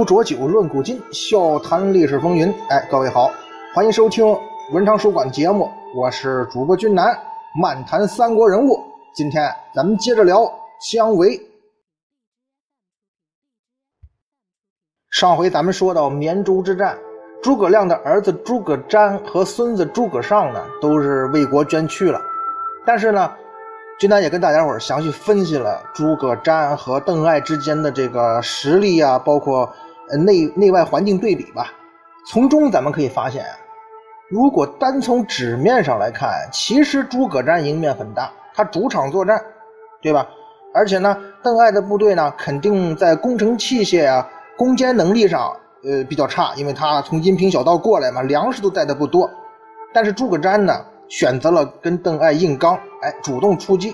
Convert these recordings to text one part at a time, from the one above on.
壶浊酒论古今，笑谈历史风云。哎，各位好，欢迎收听文昌书馆节目，我是主播君南，漫谈三国人物。今天咱们接着聊姜维。上回咱们说到绵竹之战，诸葛亮的儿子诸葛瞻和孙子诸葛尚呢，都是为国捐躯了。但是呢，君南也跟大家伙详细分析了诸葛瞻和邓艾之间的这个实力啊，包括内内外环境对比吧。从中咱们可以发现啊，如果单从纸面上来看，其实诸葛瞻赢面很大，他主场作战，对吧？而且呢，邓艾的部队呢，肯定在工程器械啊、攻坚能力上，呃，比较差，因为他从阴平小道过来嘛，粮食都带的不多。但是诸葛瞻呢？选择了跟邓艾硬刚，哎，主动出击，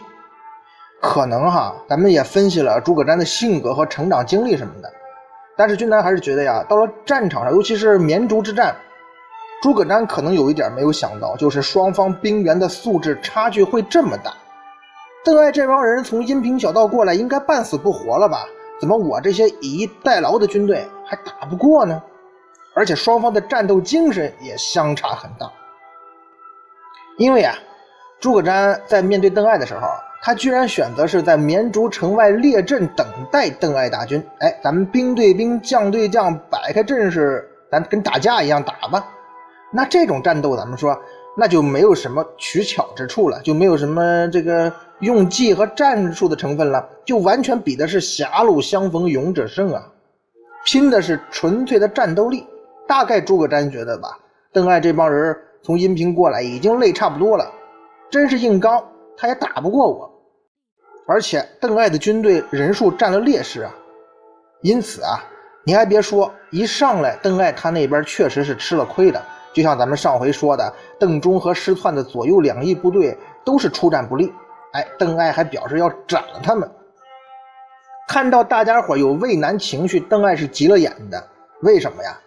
可能哈，咱们也分析了诸葛瞻的性格和成长经历什么的，但是君南还是觉得呀，到了战场上，尤其是绵竹之战，诸葛瞻可能有一点没有想到，就是双方兵员的素质差距会这么大。邓艾这帮人从阴平小道过来，应该半死不活了吧？怎么我这些以逸待劳的军队还打不过呢？而且双方的战斗精神也相差很大。因为啊，诸葛瞻在面对邓艾的时候，他居然选择是在绵竹城外列阵等待邓艾大军。哎，咱们兵对兵，将对将，摆开阵势，咱跟打架一样打吧。那这种战斗，咱们说，那就没有什么取巧之处了，就没有什么这个用计和战术的成分了，就完全比的是狭路相逢勇者胜啊，拼的是纯粹的战斗力。大概诸葛瞻觉得吧，邓艾这帮人。从阴平过来已经累差不多了，真是硬刚他也打不过我，而且邓艾的军队人数占了劣势啊，因此啊，你还别说，一上来邓艾他那边确实是吃了亏的，就像咱们上回说的，邓忠和失窜的左右两翼部队都是出战不利，哎，邓艾还表示要斩了他们。看到大家伙有畏难情绪，邓艾是急了眼的，为什么呀？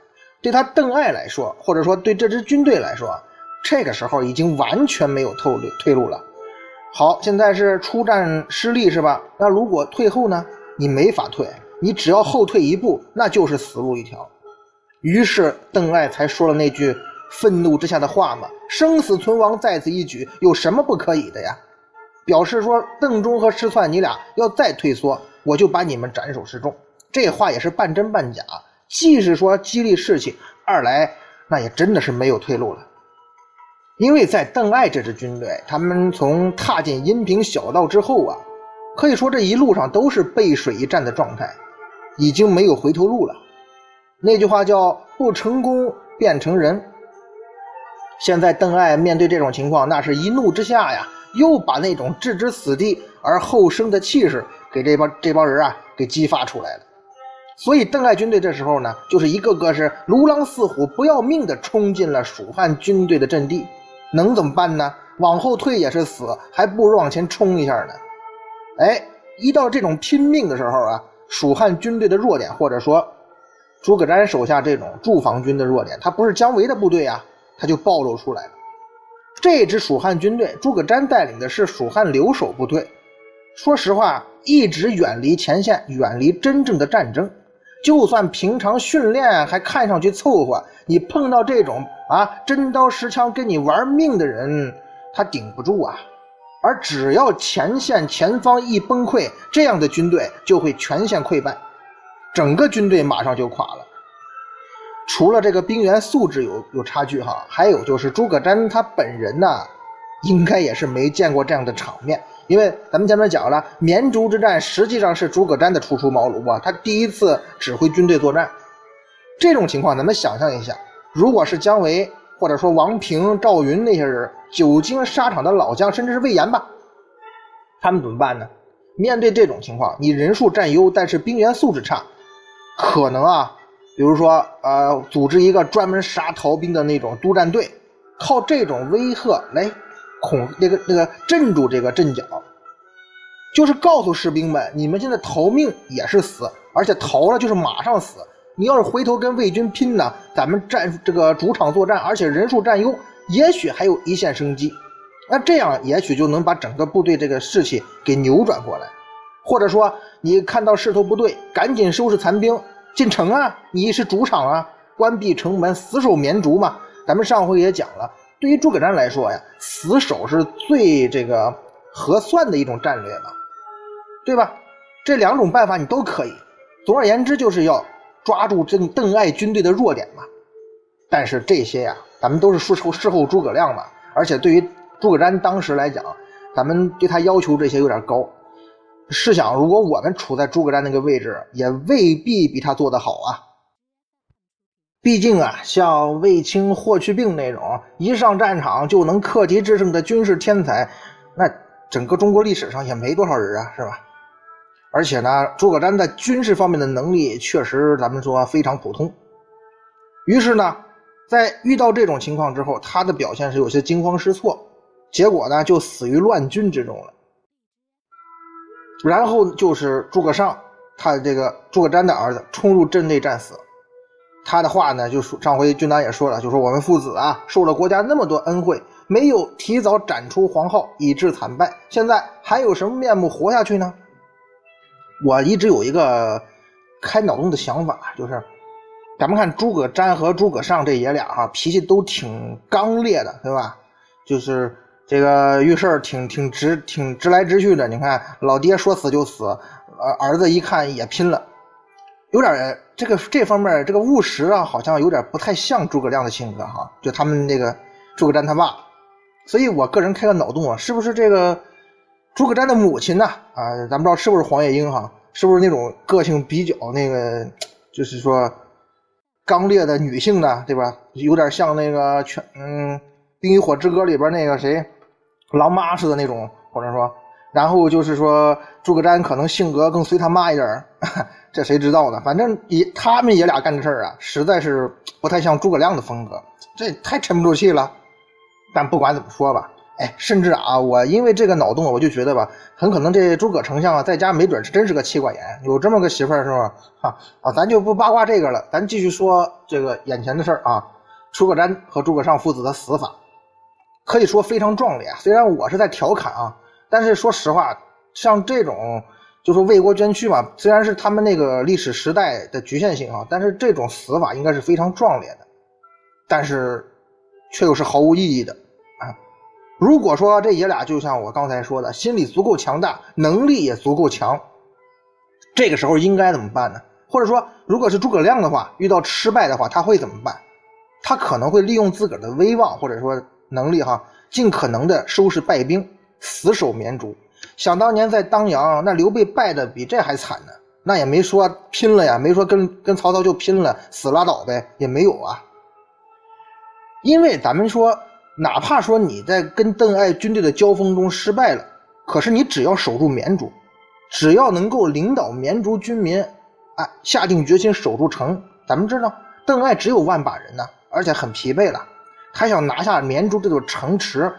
对他邓艾来说，或者说对这支军队来说。这个时候已经完全没有退路退路了。好，现在是出战失利是吧？那如果退后呢？你没法退，你只要后退一步，那就是死路一条。于是邓艾才说了那句愤怒之下的话嘛：“生死存亡在此一举，有什么不可以的呀？”表示说邓忠和失窜，你俩要再退缩，我就把你们斩首示众。这话也是半真半假，既是说激励士气，二来那也真的是没有退路了。因为在邓艾这支军队，他们从踏进阴平小道之后啊，可以说这一路上都是背水一战的状态，已经没有回头路了。那句话叫“不成功便成仁”。现在邓艾面对这种情况，那是一怒之下呀，又把那种置之死地而后生的气势给这帮这帮人啊给激发出来了。所以邓艾军队这时候呢，就是一个个是如狼似虎、不要命的冲进了蜀汉军队的阵地。能怎么办呢？往后退也是死，还不如往前冲一下呢。哎，一到这种拼命的时候啊，蜀汉军队的弱点，或者说诸葛瞻手下这种驻防军的弱点，他不是姜维的部队啊，他就暴露出来了。这支蜀汉军队，诸葛瞻带领的是蜀汉留守部队，说实话，一直远离前线，远离真正的战争。就算平常训练还看上去凑合，你碰到这种啊真刀实枪跟你玩命的人，他顶不住啊。而只要前线前方一崩溃，这样的军队就会全线溃败，整个军队马上就垮了。除了这个兵员素质有有差距哈，还有就是诸葛瞻他本人呢，应该也是没见过这样的场面。因为咱们前面讲了，绵竹之战实际上是诸葛瞻的初出茅庐啊，他第一次指挥军队作战。这种情况，咱们想象一下，如果是姜维或者说王平、赵云那些人，久经沙场的老将，甚至是魏延吧，他们怎么办呢？面对这种情况，你人数占优，但是兵员素质差，可能啊，比如说呃，组织一个专门杀逃兵的那种督战队，靠这种威吓来。恐那个那个镇住这个阵脚，就是告诉士兵们，你们现在逃命也是死，而且逃了就是马上死。你要是回头跟魏军拼呢，咱们战这个主场作战，而且人数占优，也许还有一线生机。那这样也许就能把整个部队这个士气给扭转过来，或者说你看到势头不对，赶紧收拾残兵，进城啊，你是主场啊，关闭城门，死守绵竹嘛。咱们上回也讲了，对于诸葛瞻来说呀，死守是最这个合算的一种战略嘛，对吧？这两种办法你都可以。总而言之，就是要抓住邓邓艾军队的弱点嘛。但是这些呀，咱们都是事后事后诸葛亮嘛，而且对于诸葛瞻当时来讲，咱们对他要求这些有点高。试想，如果我们处在诸葛瞻那个位置，也未必比他做得好啊。毕竟啊，像卫青、霍去病那种一上战场就能克敌制胜的军事天才，那整个中国历史上也没多少人啊，是吧？而且呢，诸葛瞻在军事方面的能力确实，咱们说非常普通。于是呢，在遇到这种情况之后，他的表现是有些惊慌失措，结果呢，就死于乱军之中了。然后就是诸葛尚，他这个诸葛瞻的儿子冲入阵内战死。他的话呢，就说上回军南也说了，就说我们父子啊，受了国家那么多恩惠，没有提早斩出黄浩，以致惨败，现在还有什么面目活下去呢？我一直有一个开脑洞的想法，就是咱们看诸葛瞻和诸葛尚这爷俩哈，脾气都挺刚烈的，对吧？就是这个遇事挺挺直，挺直来直去的。你看老爹说死就死，呃，儿子一看也拼了。有点这个这方面这个务实啊，好像有点不太像诸葛亮的性格哈。就他们那个诸葛瞻他爸，所以我个人开个脑洞啊，是不是这个诸葛瞻的母亲呢？啊，咱不知道是不是黄月英哈，是不是那种个性比较那个，就是说刚烈的女性呢，对吧？有点像那个全嗯《冰与火之歌》里边那个谁，狼妈似的那种，或者说，然后就是说诸葛瞻可能性格更随他妈一点 这谁知道呢？反正爷他们爷俩干的事儿啊，实在是不太像诸葛亮的风格，这太沉不住气了。但不管怎么说吧，哎，甚至啊，我因为这个脑洞，我就觉得吧，很可能这诸葛丞相啊，在家没准是真是个妻管严，有这么个媳妇儿，是吧？哈啊，咱就不八卦这个了，咱继续说这个眼前的事儿啊。诸葛瞻和诸葛尚父子的死法，可以说非常壮烈。虽然我是在调侃啊，但是说实话，像这种。就说为国捐躯嘛，虽然是他们那个历史时代的局限性啊，但是这种死法应该是非常壮烈的，但是却又是毫无意义的啊！如果说这爷俩就像我刚才说的，心理足够强大，能力也足够强，这个时候应该怎么办呢？或者说，如果是诸葛亮的话，遇到失败的话，他会怎么办？他可能会利用自个儿的威望或者说能力哈，尽可能的收拾败兵，死守绵竹。想当年在当阳，那刘备败的比这还惨呢，那也没说拼了呀，没说跟跟曹操就拼了，死拉倒呗，也没有啊。因为咱们说，哪怕说你在跟邓艾军队的交锋中失败了，可是你只要守住绵竹，只要能够领导绵竹军民，啊，下定决心守住城，咱们知道邓艾只有万把人呢，而且很疲惫了，他想拿下绵竹这座城池，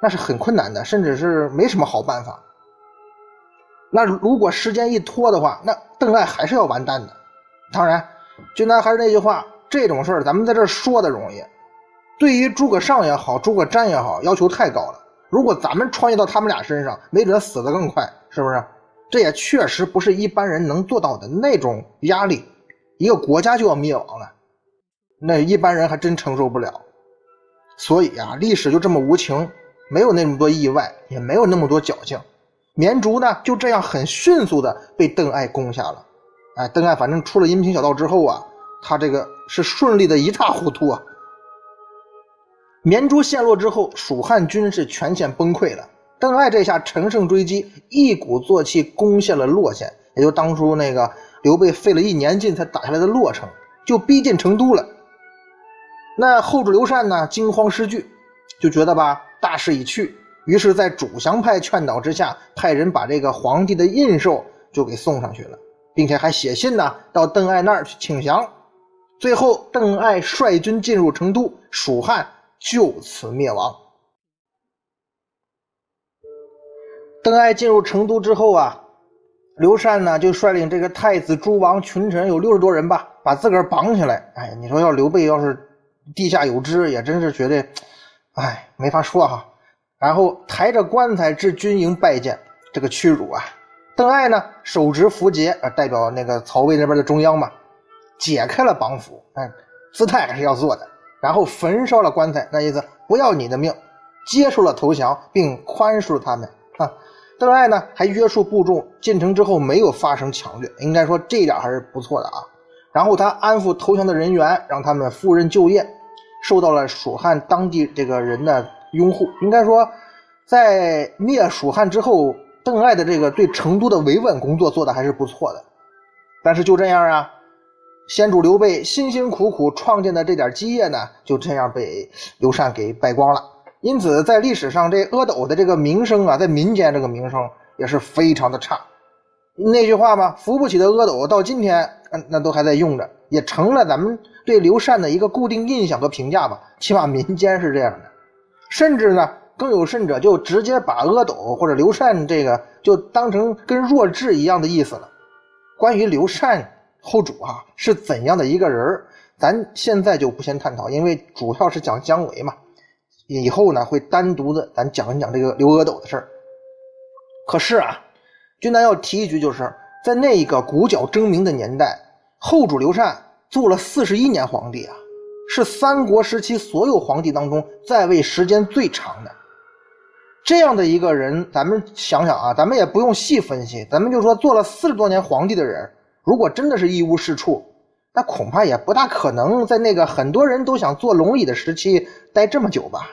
那是很困难的，甚至是没什么好办法。那如果时间一拖的话，那邓艾还是要完蛋的。当然，军南还是那句话，这种事儿咱们在这说的容易，对于诸葛尚也好，诸葛瞻也好，要求太高了。如果咱们穿越到他们俩身上，没准死得更快，是不是？这也确实不是一般人能做到的那种压力，一个国家就要灭亡了，那一般人还真承受不了。所以啊，历史就这么无情，没有那么多意外，也没有那么多侥幸。绵竹呢，就这样很迅速的被邓艾攻下了。哎，邓艾反正出了阴平小道之后啊，他这个是顺利的一塌糊涂啊。绵竹陷落之后，蜀汉军是全线崩溃了。邓艾这下乘胜追击，一鼓作气攻陷了洛县，也就当初那个刘备费了一年劲才打下来的洛城，就逼近成都了。那后主刘禅呢，惊慌失惧，就觉得吧，大势已去。于是，在主降派劝导之下，派人把这个皇帝的印绶就给送上去了，并且还写信呢，到邓艾那儿去请降。最后，邓艾率军进入成都，蜀汉就此灭亡。邓艾进入成都之后啊，刘禅呢就率领这个太子、诸王、群臣有六十多人吧，把自个儿绑起来。哎，你说要刘备要是地下有知，也真是觉得，哎，没法说哈。然后抬着棺材至军营拜见，这个屈辱啊！邓艾呢，手执符节，啊，代表那个曹魏那边的中央嘛。解开了绑缚，哎，姿态还是要做的。然后焚烧了棺材，那意思不要你的命，接受了投降，并宽恕了他们。啊，邓艾呢还约束部众进城之后没有发生抢掠，应该说这一点还是不错的啊。然后他安抚投降的人员，让他们赴任就业，受到了蜀汉当地这个人的拥护。应该说，在灭蜀汉之后，邓艾的这个对成都的维稳工作做的还是不错的。但是就这样啊，先主刘备辛辛苦苦创建的这点基业呢，就这样被刘禅给败光了。因此，在历史上，这阿斗的这个名声啊，在民间这个名声也是非常的差。那句话嘛，扶不起的阿斗，到今天，那都还在用着，也成了咱们对刘禅的一个固定印象和评价吧。起码民间是这样的，甚至呢，更有甚者，就直接把阿斗或者刘禅这个就当成跟弱智一样的意思了。关于刘禅后主啊是怎样的一个人咱现在就不先探讨，因为主要是讲姜维嘛。以后呢，会单独的咱讲一讲这个刘阿斗的事儿。可是啊。君南要提一句，就是在那一个鼓角争鸣的年代，后主刘禅做了四十一年皇帝啊，是三国时期所有皇帝当中在位时间最长的。这样的一个人，咱们想想啊，咱们也不用细分析，咱们就说做了四十多年皇帝的人，如果真的是一无是处，那恐怕也不大可能在那个很多人都想坐龙椅的时期待这么久吧。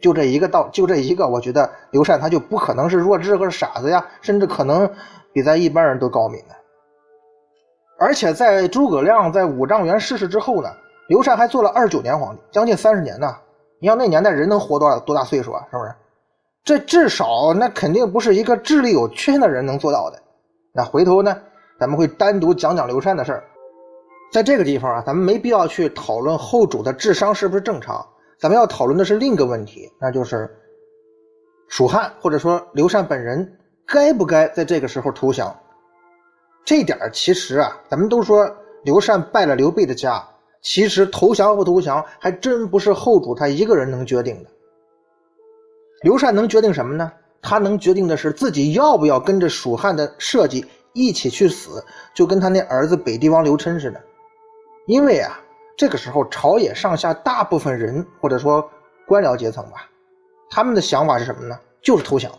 就这一个道，就这一个，我觉得刘禅他就不可能是弱智和傻子呀，甚至可能比咱一般人都高明呢。而且在诸葛亮在五丈原逝世之后呢，刘禅还做了二十九年皇帝，将近三十年呢。你像那年代人能活多少多大岁数啊？是不是？这至少那肯定不是一个智力有缺陷的人能做到的。那回头呢，咱们会单独讲讲刘禅的事儿。在这个地方啊，咱们没必要去讨论后主的智商是不是正常。咱们要讨论的是另一个问题，那就是蜀汉或者说刘禅本人该不该在这个时候投降？这点其实啊，咱们都说刘禅败了刘备的家，其实投降不投降还真不是后主他一个人能决定的。刘禅能决定什么呢？他能决定的是自己要不要跟着蜀汉的设计一起去死，就跟他那儿子北地王刘琛似的，因为啊。这个时候，朝野上下大部分人，或者说官僚阶层吧，他们的想法是什么呢？就是投降。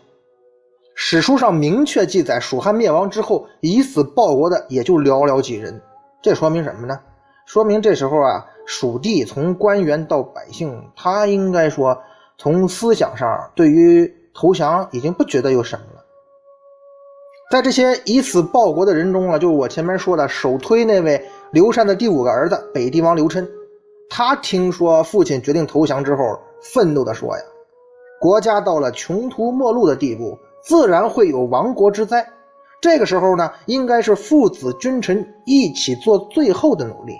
史书上明确记载，蜀汉灭亡之后，以死报国的也就寥寥几人。这说明什么呢？说明这时候啊，蜀地从官员到百姓，他应该说从思想上对于投降已经不觉得有什么了。在这些以死报国的人中啊，就我前面说的首推那位。刘禅的第五个儿子北地王刘琛，他听说父亲决定投降之后，愤怒地说：“呀，国家到了穷途末路的地步，自然会有亡国之灾。这个时候呢，应该是父子君臣一起做最后的努力，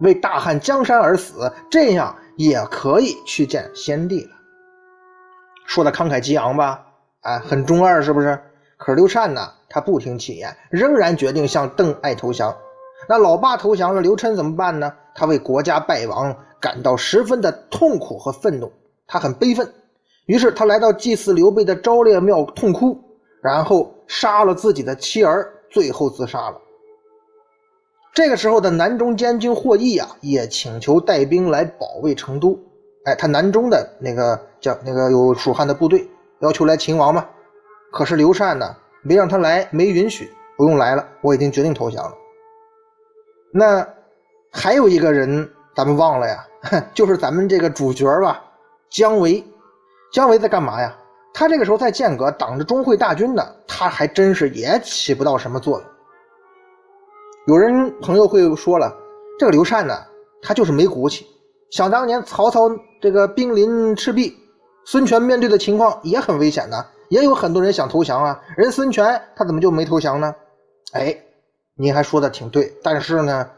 为大汉江山而死，这样也可以去见先帝了。”说的慷慨激昂吧？哎，很中二是不是？可是刘禅呢，他不听其言，仍然决定向邓艾投降。那老爸投降了，刘琛怎么办呢？他为国家败亡感到十分的痛苦和愤怒，他很悲愤，于是他来到祭祀刘备的昭烈庙痛哭，然后杀了自己的妻儿，最后自杀了。这个时候的南中监军霍邑啊，也请求带兵来保卫成都。哎，他南中的那个叫那个有蜀汉的部队要求来秦王嘛，可是刘禅呢没让他来，没允许，不用来了，我已经决定投降了。那还有一个人，咱们忘了呀，就是咱们这个主角吧，姜维。姜维在干嘛呀？他这个时候在剑阁挡着钟会大军呢，他还真是也起不到什么作用。有人朋友会说了，这个刘禅呢，他就是没骨气。想当年曹操这个兵临赤壁，孙权面对的情况也很危险的，也有很多人想投降啊。人孙权他怎么就没投降呢？哎。您还说的挺对，但是呢，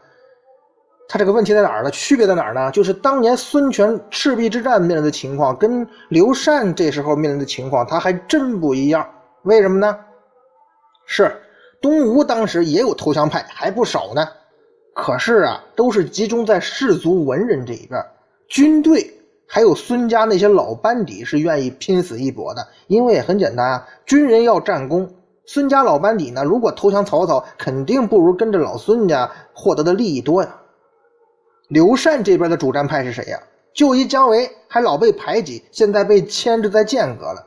他这个问题在哪儿呢？区别在哪儿呢？就是当年孙权赤壁之战面临的情况，跟刘禅这时候面临的情况，他还真不一样。为什么呢？是东吴当时也有投降派，还不少呢。可是啊，都是集中在士族文人这一边，军队还有孙家那些老班底是愿意拼死一搏的，因为很简单啊，军人要战功。孙家老班底呢？如果投降曹操，肯定不如跟着老孙家获得的利益多呀。刘禅这边的主战派是谁呀？就一姜维还老被排挤，现在被牵制在剑阁了。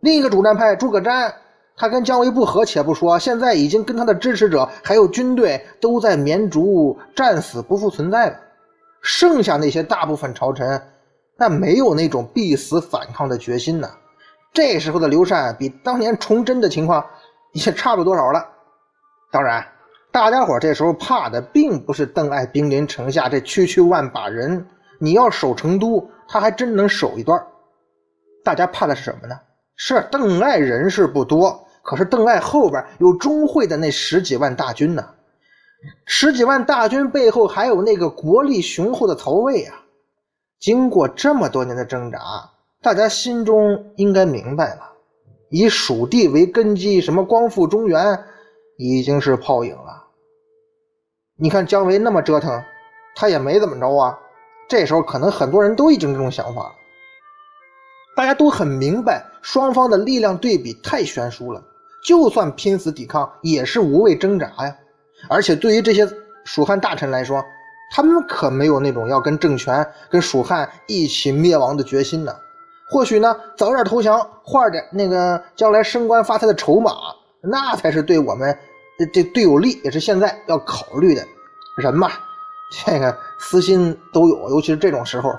另一个主战派诸葛瞻，他跟姜维不和且不说，现在已经跟他的支持者还有军队都在绵竹战死不复存在了。剩下那些大部分朝臣，那没有那种必死反抗的决心呢。这时候的刘禅比当年崇祯的情况也差不多少了。当然。大家伙这时候怕的并不是邓艾兵临城下这区区万把人，你要守成都，他还真能守一段。大家怕的是什么呢？是邓艾人是不多，可是邓艾后边有钟会的那十几万大军呢，十几万大军背后还有那个国力雄厚的曹魏啊。经过这么多年的挣扎，大家心中应该明白了，以蜀地为根基，什么光复中原。已经是泡影了。你看姜维那么折腾，他也没怎么着啊。这时候可能很多人都已经这种想法，大家都很明白双方的力量对比太悬殊了，就算拼死抵抗也是无谓挣扎呀。而且对于这些蜀汉大臣来说，他们可没有那种要跟政权、跟蜀汉一起灭亡的决心呢。或许呢，早点投降换点那个将来升官发财的筹码，那才是对我们。这这队友力也是现在要考虑的，人嘛，这个私心都有，尤其是这种时候。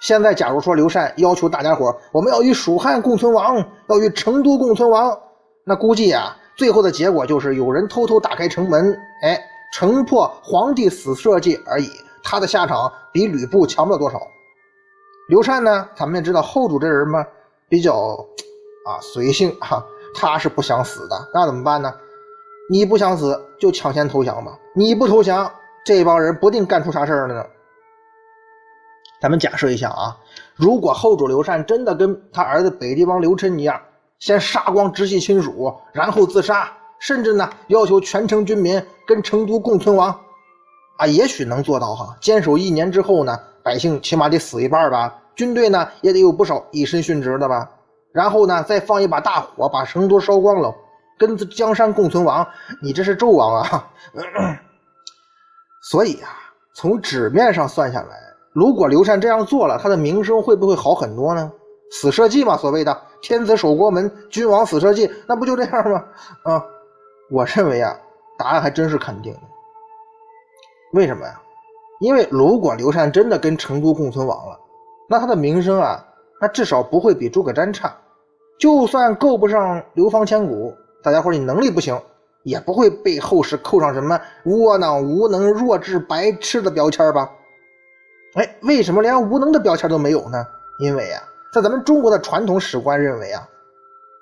现在假如说刘禅要求大家伙我们要与蜀汉共存亡，要与成都共存亡，那估计啊，最后的结果就是有人偷偷打开城门，哎，城破皇帝死社稷而已。他的下场比吕布强不了多少。刘禅呢，咱们也知道后主这人嘛，比较啊随性哈，他是不想死的，那怎么办呢？你不想死就抢先投降吧，你不投降，这帮人不定干出啥事儿了呢。咱们假设一下啊，如果后主刘禅真的跟他儿子北地王刘琛一样，先杀光直系亲属，然后自杀，甚至呢要求全城军民跟成都共存亡，啊，也许能做到哈。坚守一年之后呢，百姓起码得死一半吧，军队呢也得有不少以身殉职的吧，然后呢再放一把大火，把成都烧光了。跟江山共存亡，你这是纣王啊！所以啊，从纸面上算下来，如果刘禅这样做了，他的名声会不会好很多呢？死社稷嘛，所谓的天子守国门，君王死社稷，那不就这样吗？啊，我认为啊，答案还真是肯定的。为什么呀？因为如果刘禅真的跟成都共存亡了，那他的名声啊，那至少不会比诸葛瞻差，就算够不上流芳千古。大家伙你能力不行，也不会被后世扣上什么窝囊、无能、弱智、白痴的标签吧？哎，为什么连无能的标签都没有呢？因为啊，在咱们中国的传统史观认为啊，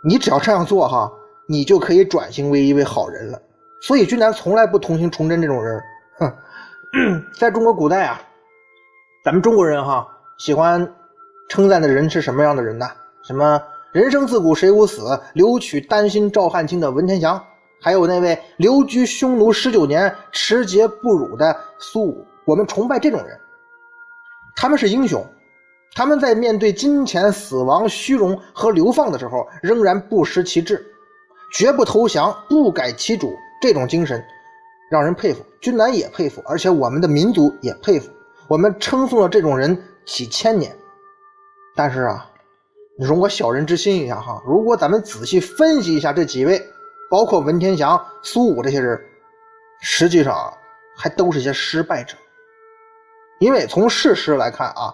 你只要这样做哈，你就可以转型为一位好人了。所以君南从来不同情崇祯这种人。哼，在中国古代啊，咱们中国人哈喜欢称赞的人是什么样的人呢？什么？人生自古谁无死，留取丹心照汗青的文天祥，还有那位留居匈奴十九年，持节不辱的苏武，我们崇拜这种人。他们是英雄，他们在面对金钱、死亡、虚荣和流放的时候，仍然不失其志，绝不投降，不改其主。这种精神让人佩服，君南也佩服，而且我们的民族也佩服。我们称颂了这种人几千年，但是啊。你容我小人之心一下哈，如果咱们仔细分析一下这几位，包括文天祥、苏武这些人，实际上还都是些失败者。因为从事实来看啊，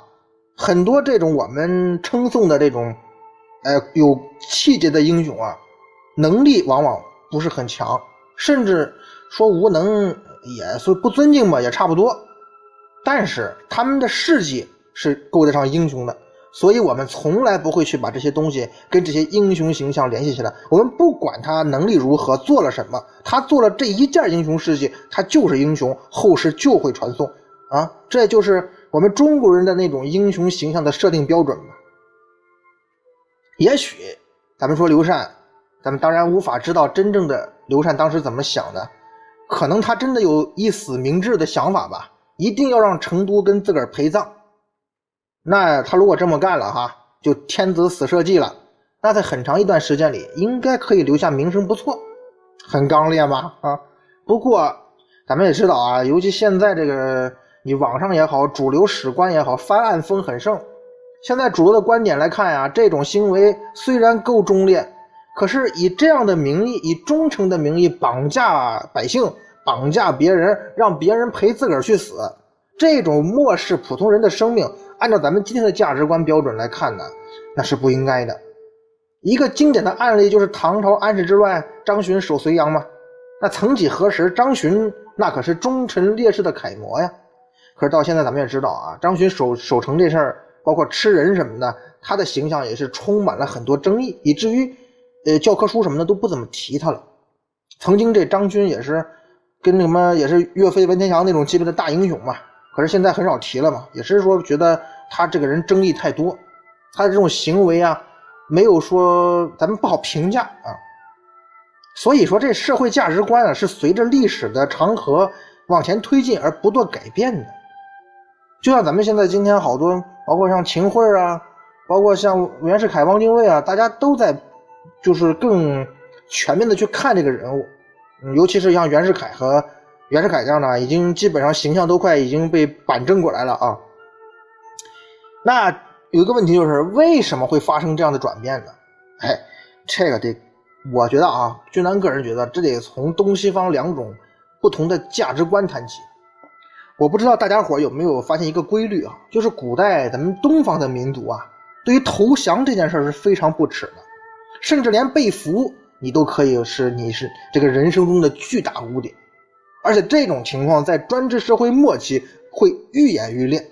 很多这种我们称颂的这种，呃，有气节的英雄啊，能力往往不是很强，甚至说无能也是不尊敬吧，也差不多。但是他们的事迹是够得上英雄的。所以，我们从来不会去把这些东西跟这些英雄形象联系起来。我们不管他能力如何，做了什么，他做了这一件英雄事迹，他就是英雄，后世就会传颂。啊，这就是我们中国人的那种英雄形象的设定标准吧。也许，咱们说刘禅，咱们当然无法知道真正的刘禅当时怎么想的，可能他真的有一死明志的想法吧，一定要让成都跟自个儿陪葬。那他如果这么干了哈，就天子死社稷了。那在很长一段时间里，应该可以留下名声不错，很刚烈嘛啊。不过咱们也知道啊，尤其现在这个你网上也好，主流史观也好，翻案风很盛。现在主流的观点来看呀，这种行为虽然够忠烈，可是以这样的名义，以忠诚的名义绑架百姓，绑架别人，让别人陪自个儿去死，这种漠视普通人的生命，按照咱们今天的价值观标准来看呢，那是不应该的。一个经典的案例就是唐朝安史之乱，张巡守睢阳嘛。那曾几何时，张巡那可是忠臣烈士的楷模呀。可是到现在，咱们也知道啊，张巡守守城这事儿，包括吃人什么的，他的形象也是充满了很多争议，以至于，呃，教科书什么的都不怎么提他了。曾经这张军也是跟什么，也是岳飞、文天祥那种级别的大英雄嘛。可是现在很少提了嘛，也是说觉得他这个人争议太多，他的这种行为啊，没有说咱们不好评价啊。所以说，这社会价值观啊，是随着历史的长河往前推进而不断改变的。就像咱们现在今天好多，包括像秦桧啊，包括像袁世凯、汪精卫啊，大家都在就是更全面的去看这个人物，尤其是像袁世凯和袁世凯这样呢，已经基本上形象都快已经被板正过来了啊。那有一个问题就是，为什么会发生这样的转变呢？哎，这个得，我觉得啊，君南个人觉得，这得从东西方两种不同的价值观谈起。我不知道大家伙有没有发现一个规律啊，就是古代咱们东方的民族啊，对于投降这件事是非常不耻的，甚至连被俘你都可以是你是这个人生中的巨大污点，而且这种情况在专制社会末期会愈演愈烈。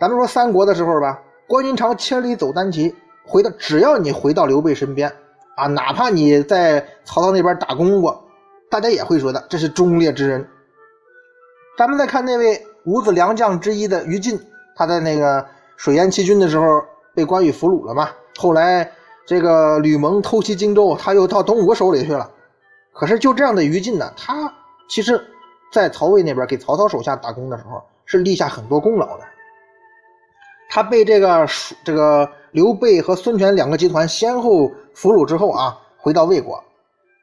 咱们说三国的时候吧，关云长千里走单骑，回到只要你回到刘备身边啊，哪怕你在曹操那边打工过，大家也会说的这是忠烈之人。咱们再看那位五子良将之一的于禁，他在那个水淹七军的时候被关羽俘虏了嘛？后来这个吕蒙偷袭荆州，他又到东吴手里去了。可是就这样的于禁呢，他其实，在曹魏那边给曹操手下打工的时候，是立下很多功劳的。他被这个这个刘备和孙权两个集团先后俘虏之后啊，回到魏国。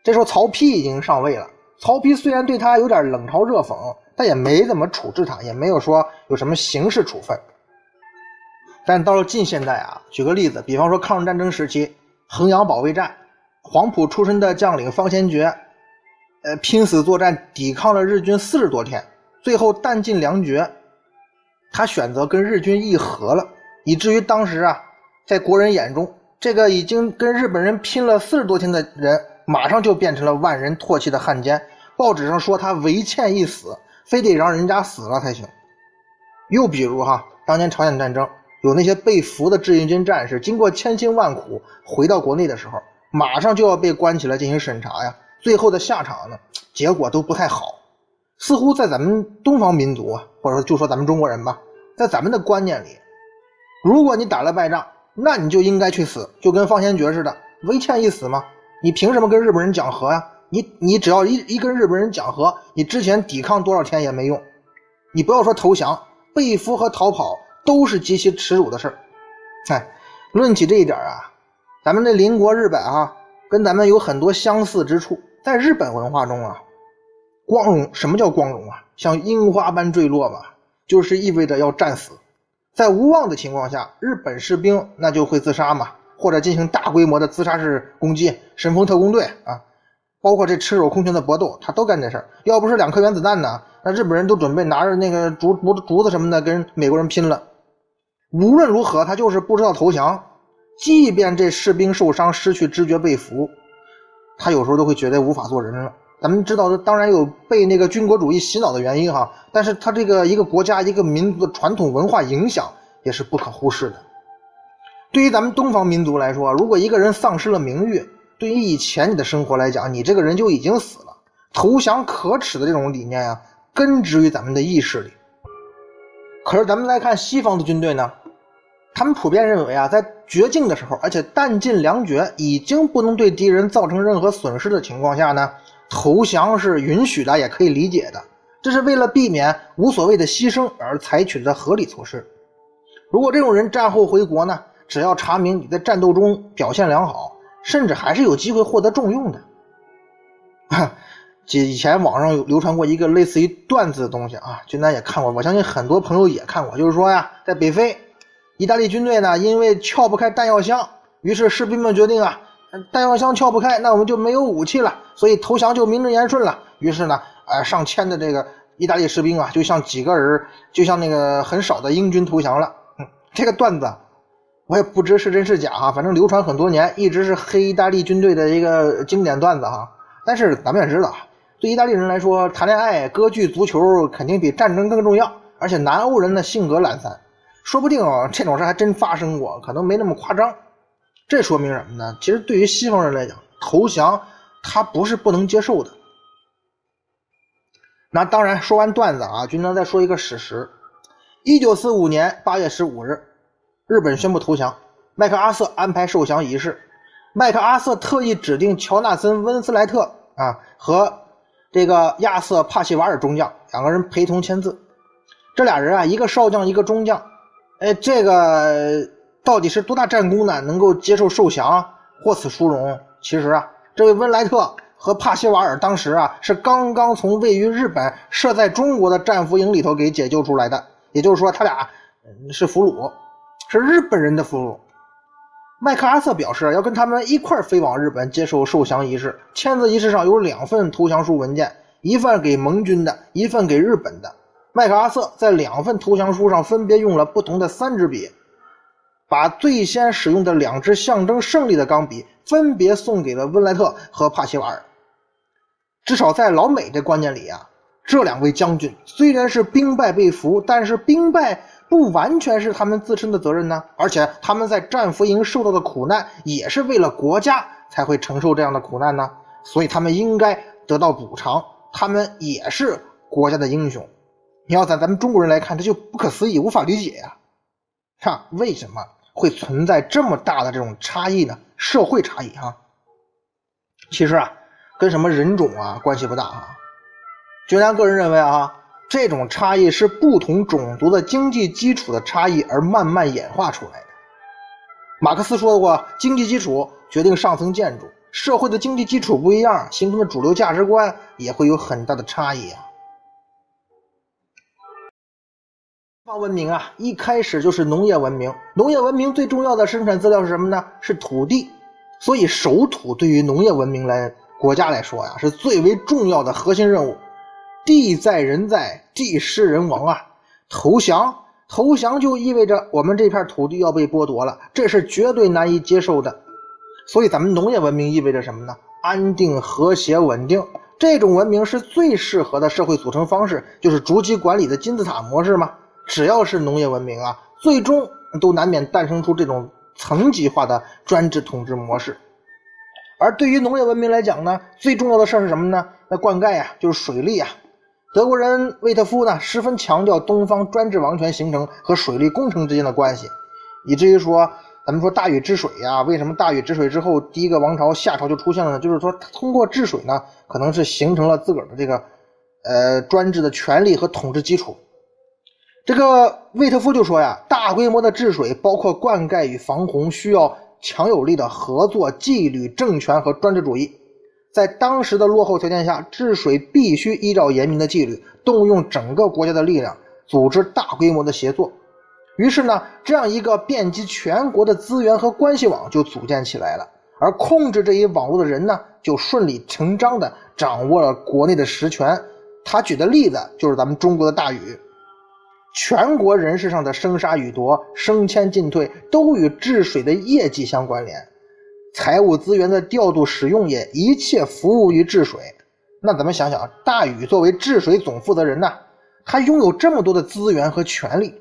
这时候曹丕已经上位了。曹丕虽然对他有点冷嘲热讽。但也没怎么处置他，也没有说有什么刑事处分。但到了近现代啊，举个例子，比方说抗日战争时期，衡阳保卫战，黄埔出身的将领方先觉，呃，拼死作战，抵抗了日军四十多天，最后弹尽粮绝，他选择跟日军议和了，以至于当时啊，在国人眼中，这个已经跟日本人拼了四十多天的人，马上就变成了万人唾弃的汉奸。报纸上说他唯欠一死。非得让人家死了才行。又比如哈，当年朝鲜战争有那些被俘的志愿军战士，经过千辛万苦回到国内的时候，马上就要被关起来进行审查呀。最后的下场呢，结果都不太好。似乎在咱们东方民族啊，或者说就说咱们中国人吧，在咱们的观念里，如果你打了败仗，那你就应该去死，就跟方先觉似的，唯欠一死吗？你凭什么跟日本人讲和呀？你你只要一一跟日本人讲和，你之前抵抗多少天也没用。你不要说投降、被俘和逃跑都是极其耻辱的事儿。哎，论起这一点啊，咱们的邻国日本啊，跟咱们有很多相似之处。在日本文化中啊，光荣什么叫光荣啊？像樱花般坠落吧，就是意味着要战死。在无望的情况下，日本士兵那就会自杀嘛，或者进行大规模的自杀式攻击，神风特工队啊。包括这赤手空拳的搏斗，他都干这事儿。要不是两颗原子弹呢，那日本人都准备拿着那个竹竹竹子什么的跟美国人拼了。无论如何，他就是不知道投降。即便这士兵受伤、失去知觉、被俘，他有时候都会觉得无法做人了。咱们知道，当然有被那个军国主义洗脑的原因哈，但是他这个一个国家、一个民族的传统文化影响也是不可忽视的。对于咱们东方民族来说，如果一个人丧失了名誉，对于以前你的生活来讲，你这个人就已经死了。投降可耻的这种理念呀，根植于咱们的意识里。可是咱们来看西方的军队呢，他们普遍认为啊，在绝境的时候，而且弹尽粮绝，已经不能对敌人造成任何损失的情况下呢，投降是允许的，也可以理解的。这是为了避免无所谓的牺牲而采取的合理措施。如果这种人战后回国呢，只要查明你在战斗中表现良好。甚至还是有机会获得重用的。以前网上有流传过一个类似于段子的东西啊，军南也看过，我相信很多朋友也看过。就是说呀，在北非，意大利军队呢因为撬不开弹药箱，于是士兵们决定啊，弹药箱撬不开，那我们就没有武器了，所以投降就名正言顺了。于是呢，呃，上千的这个意大利士兵啊，就像几个人，就像那个很少的英军投降了。这个段子我也不知是真是假哈，反正流传很多年，一直是黑意大利军队的一个经典段子哈。但是咱们也知道。对意大利人来说，谈恋爱、歌剧、足球肯定比战争更重要。而且南欧人的性格懒散，说不定啊这种事还真发生过，可能没那么夸张。这说明什么呢？其实对于西方人来讲，投降他不是不能接受的。那当然，说完段子啊，军长再说一个史实：一九四五年八月十五日，日本宣布投降，麦克阿瑟安排受降仪式。麦克阿瑟特意指定乔纳森·温斯莱特啊和。这个亚瑟·帕西瓦尔中将两个人陪同签字，这俩人啊，一个少将，一个中将，哎，这个到底是多大战功呢？能够接受受降，获此殊荣？其实啊，这位温莱特和帕西瓦尔当时啊，是刚刚从位于日本、设在中国的战俘营里头给解救出来的，也就是说，他俩是俘虏，是日本人的俘虏。麦克阿瑟表示要跟他们一块飞往日本接受受降仪式。签字仪式上有两份投降书文件，一份给盟军的，一份给日本的。麦克阿瑟在两份投降书上分别用了不同的三支笔，把最先使用的两支象征胜利的钢笔分别送给了温莱特和帕西瓦尔。至少在老美这观念里啊，这两位将军虽然是兵败被俘，但是兵败。不完全是他们自身的责任呢，而且他们在战俘营受到的苦难也是为了国家才会承受这样的苦难呢，所以他们应该得到补偿，他们也是国家的英雄。你要在咱们中国人来看，这就不可思议，无法理解呀。看为什么会存在这么大的这种差异呢？社会差异哈，其实啊，跟什么人种啊关系不大啊。就咱个人认为啊。这种差异是不同种族的经济基础的差异而慢慢演化出来的。马克思说过，经济基础决定上层建筑，社会的经济基础不一样，形成的主流价值观也会有很大的差异啊。文明啊，一开始就是农业文明，农业文明最重要的生产资料是什么呢？是土地，所以守土对于农业文明来国家来说呀，是最为重要的核心任务。地在人在，地失人亡啊！投降，投降就意味着我们这片土地要被剥夺了，这是绝对难以接受的。所以，咱们农业文明意味着什么呢？安定、和谐、稳定，这种文明是最适合的社会组成方式，就是逐级管理的金字塔模式吗？只要是农业文明啊，最终都难免诞生出这种层级化的专制统治模式。而对于农业文明来讲呢，最重要的事是什么呢？那灌溉呀，就是水利啊。德国人魏特夫呢，十分强调东方专制王权形成和水利工程之间的关系，以至于说，咱们说大禹治水呀，为什么大禹治水之后，第一个王朝夏朝就出现了呢？就是说，通过治水呢，可能是形成了自个儿的这个，呃，专制的权利和统治基础。这个魏特夫就说呀，大规模的治水，包括灌溉与防洪，需要强有力的合作、纪律、政权和专制主义。在当时的落后条件下，治水必须依照严明的纪律，动用整个国家的力量，组织大规模的协作。于是呢，这样一个遍及全国的资源和关系网就组建起来了。而控制这一网络的人呢，就顺理成章地掌握了国内的实权。他举的例子就是咱们中国的大禹，全国人事上的生杀予夺、升迁进退，都与治水的业绩相关联。财务资源的调度使用也一切服务于治水。那咱们想想，大禹作为治水总负责人呢，他拥有这么多的资源和权利，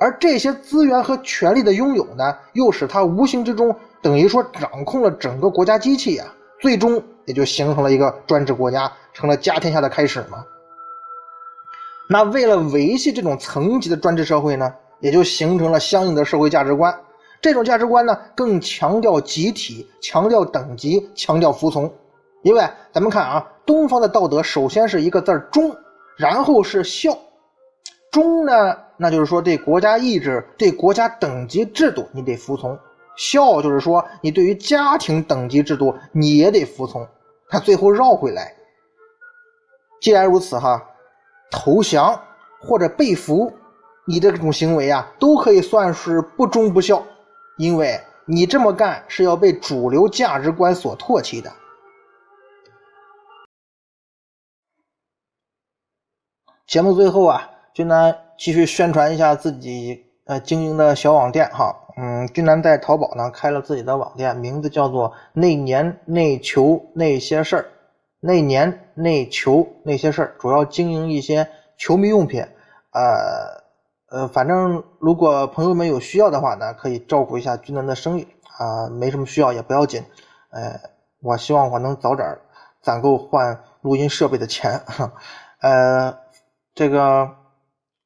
而这些资源和权利的拥有呢，又使他无形之中等于说掌控了整个国家机器啊，最终也就形成了一个专制国家，成了家天下的开始嘛。那为了维系这种层级的专制社会呢，也就形成了相应的社会价值观。这种价值观呢，更强调集体，强调等级，强调服从。因为咱们看啊，东方的道德首先是一个字忠，然后是孝。忠呢，那就是说对国家意志、对国家等级制度你得服从；孝就是说你对于家庭等级制度你也得服从。他最后绕回来，既然如此哈，投降或者被俘，你这种行为啊，都可以算是不忠不孝，因为你这么干是要被主流价值观所唾弃的。节目最后啊，君南继续宣传一下自己呃经营的小网店哈。嗯，君南在淘宝呢开了自己的网店，名字叫做“那年那球那些事儿”。那年那球那些事儿，主要经营一些球迷用品。呃呃，反正如果朋友们有需要的话呢，可以照顾一下军南的生意啊。没什么需要也不要紧。呃，我希望我能早点攒够换录音设备的钱。呃。这个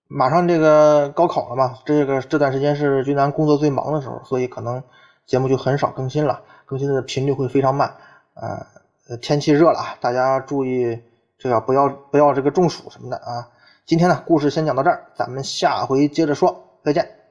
马上这个高考了嘛，这个这段时间是军南工作最忙的时候，所以可能节目就很少更新了，更新的频率会非常慢。天气热了啊，大家注意这个不要不要这个中暑什么的啊。今天呢，故事先讲到这儿，咱们下回接着说，再见。